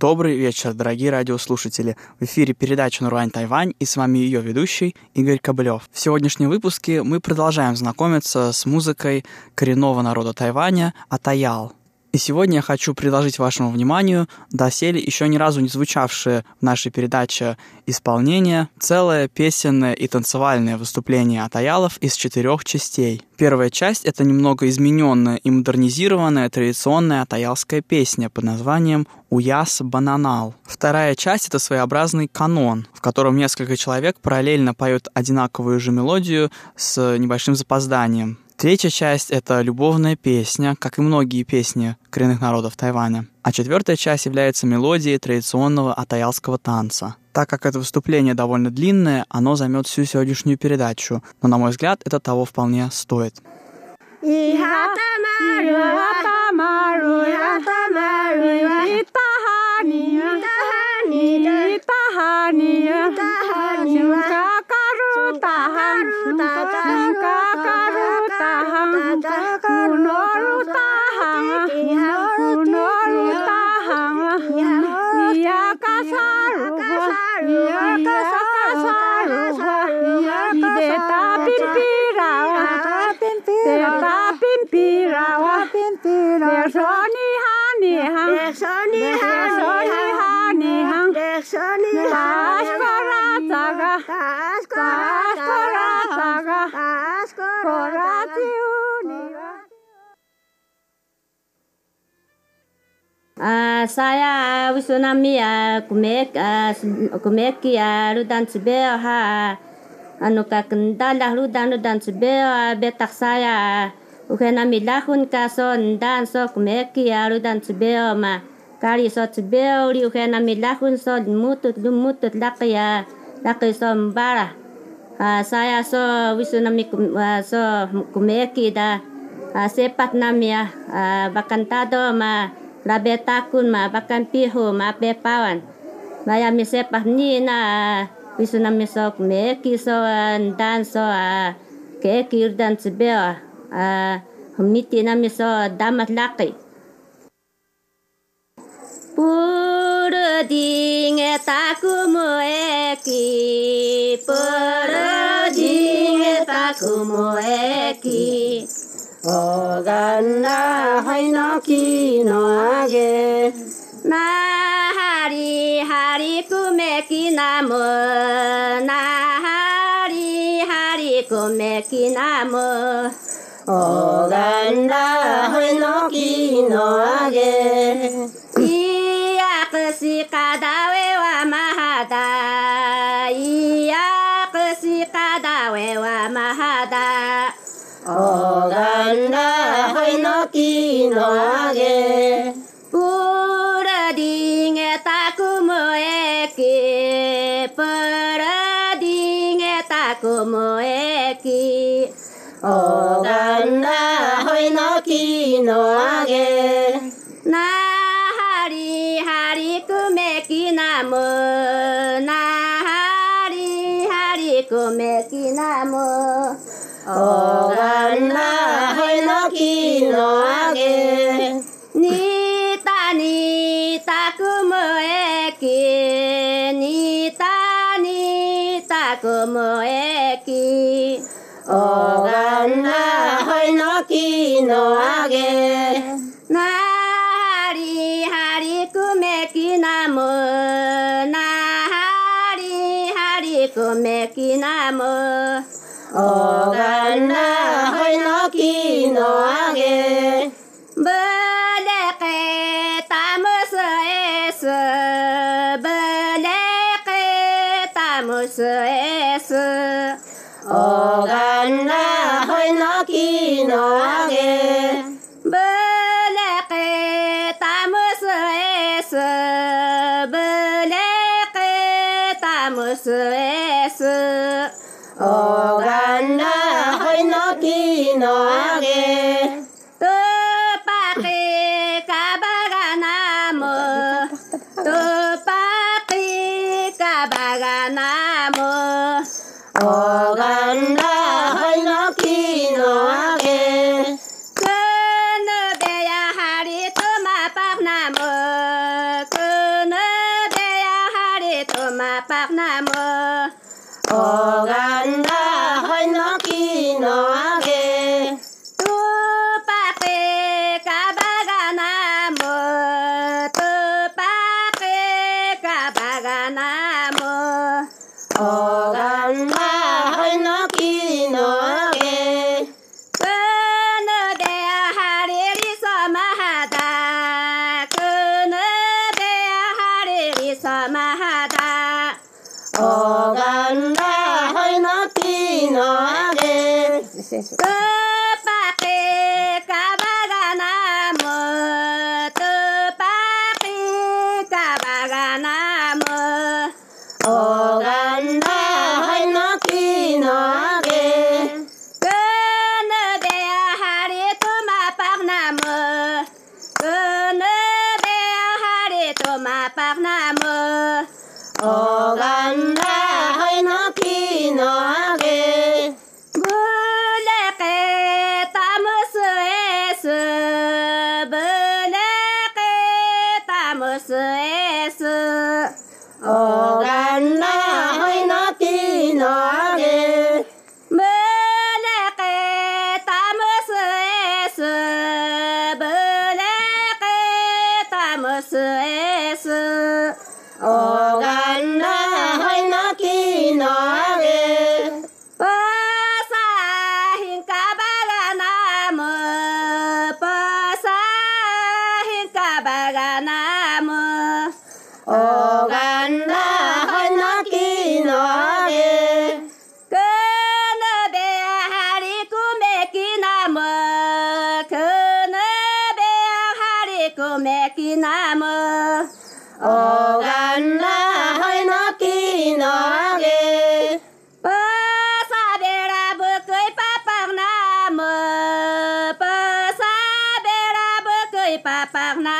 Добрый вечер, дорогие радиослушатели. В эфире передача «Нурань Тайвань» и с вами ее ведущий Игорь Кобылев. В сегодняшнем выпуске мы продолжаем знакомиться с музыкой коренного народа Тайваня Атаял. И сегодня я хочу предложить вашему вниманию доселе еще ни разу не звучавшее в нашей передаче исполнение, целое песенное и танцевальное выступление атаялов из четырех частей. Первая часть — это немного измененная и модернизированная традиционная атаялская песня под названием «Уяс Бананал». Вторая часть — это своеобразный канон, в котором несколько человек параллельно поют одинаковую же мелодию с небольшим запозданием. Третья часть — это любовная песня, как и многие песни коренных народов Тайваня. А четвертая часть является мелодией традиционного атаялского танца. Так как это выступление довольно длинное, оно займет всю сегодняшнюю передачу, но, на мой взгляд, это того вполне стоит. saya wisunami ya kumek kumek ya rudan cibeo ha ah, anu kakenda lah rudan dan lu ah, betak saya ah. ukenami lahun kason dan so kumek ya rudan cibeo mah kali so tbeo liu he na mi lahun so mutut lumutut laki ya laki so mbara. saya so wisu ku- mi so kumeki da sepat na mi ya bakantado ma labetakun ma bakan pihu ma pepawan. Maya mi sepat ni na wisu na mi so kumeki so dan so kekir dan tbeo. Humiti na so damat laki. dinge takumoe ki poro dinge takumoe ki o ganna hai no ki no age na hari hari kume ki namo na hari hari kume ki namo. O ganna hai no ki no age 진노하게 부라딩에 따꾸모에게 부라딩에 따꾸모에 おがんなはいのきのあげ。なりはりくめきなむ。なはりはりくめきなむ。おがんなはいのきのあげ。ぶれけたむすえす。ぶれけたむすえす。お那会诺基诺个，不勒个打木斯哎斯，不勒个打么斯哎斯。哦，那会诺基诺个，巴个卡巴个南木，巴巴木。奶奶是是。palakpakan na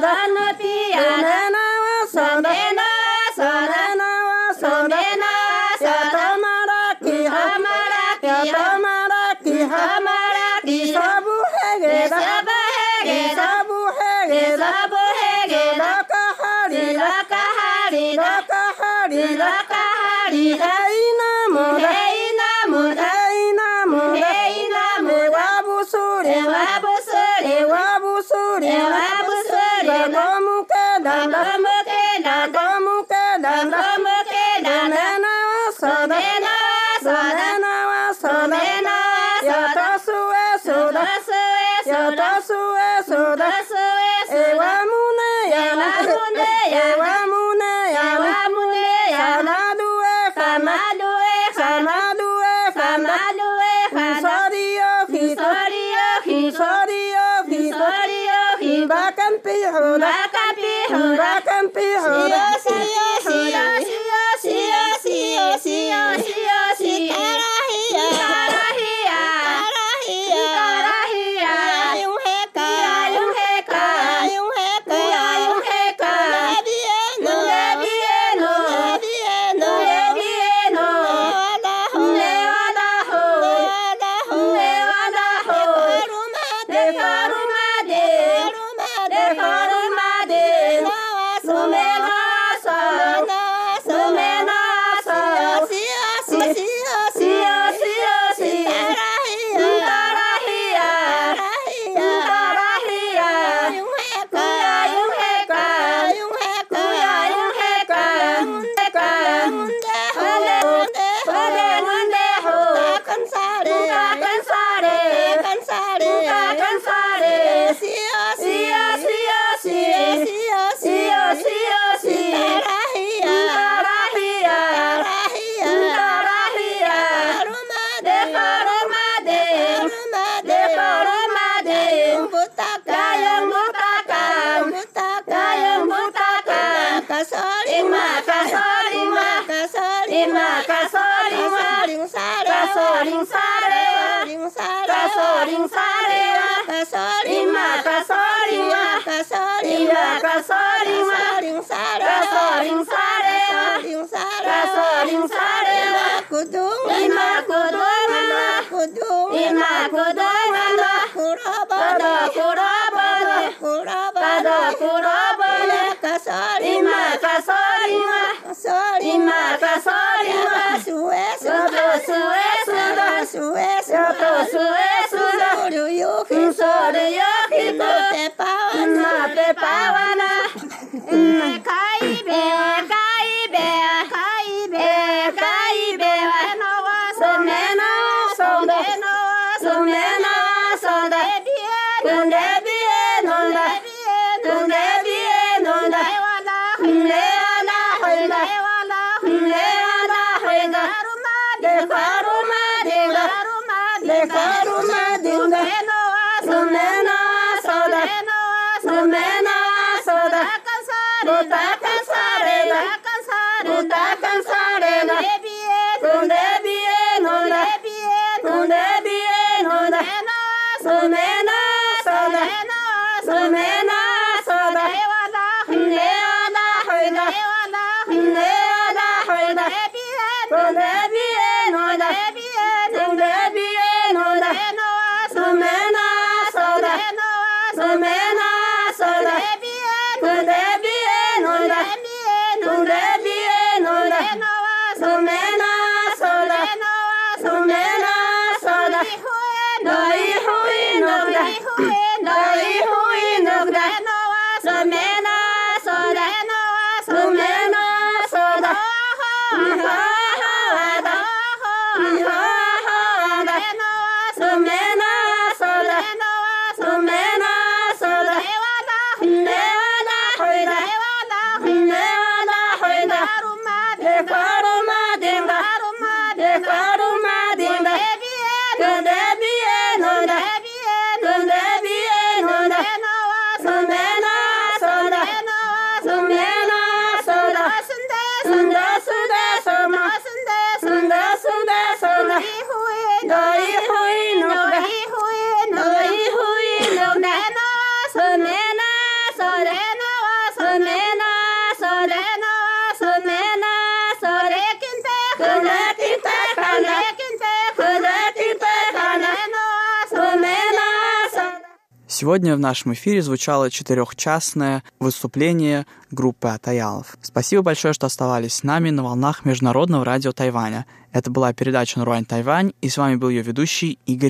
सधन तिहान सधेन सधन सधेन सधमारा कि हमारा कि हमारा कि हमारा हेगे सब हेगे सब हेगे Back and be, back and be, back and be. Sarema, caçorinha, caçorinha, sarema, caçorinha, sarema, caçorinha, caçorinha, caçorinha, caçorinha, caçorinha, sarema, caçorinha, sarema, kudum, ima kudum, ima kudum, ima kudum. 스메나 사다 해와다 내와다 헐다 해와다 내와다 헐다 내비에 너 내비에 너다 내비에 너 내비에 너다 내노아 스메나 사다 내노아 스메나 사다 내비에 너 내비에 너다 내비에 너 내비에 너다 내노아 스메나 사다 내노아 스메나 사다 너의 jamais soda, sumena soda, kunda kinta kana, kunda kinta kana, sumena soda. Сегодня в нашем эфире звучало четырехчастное выступление группы Атаялов. Спасибо большое, что оставались с нами на волнах Международного радио Тайваня. Это была передача «Наруань Тайвань», и с вами был ее ведущий Игорь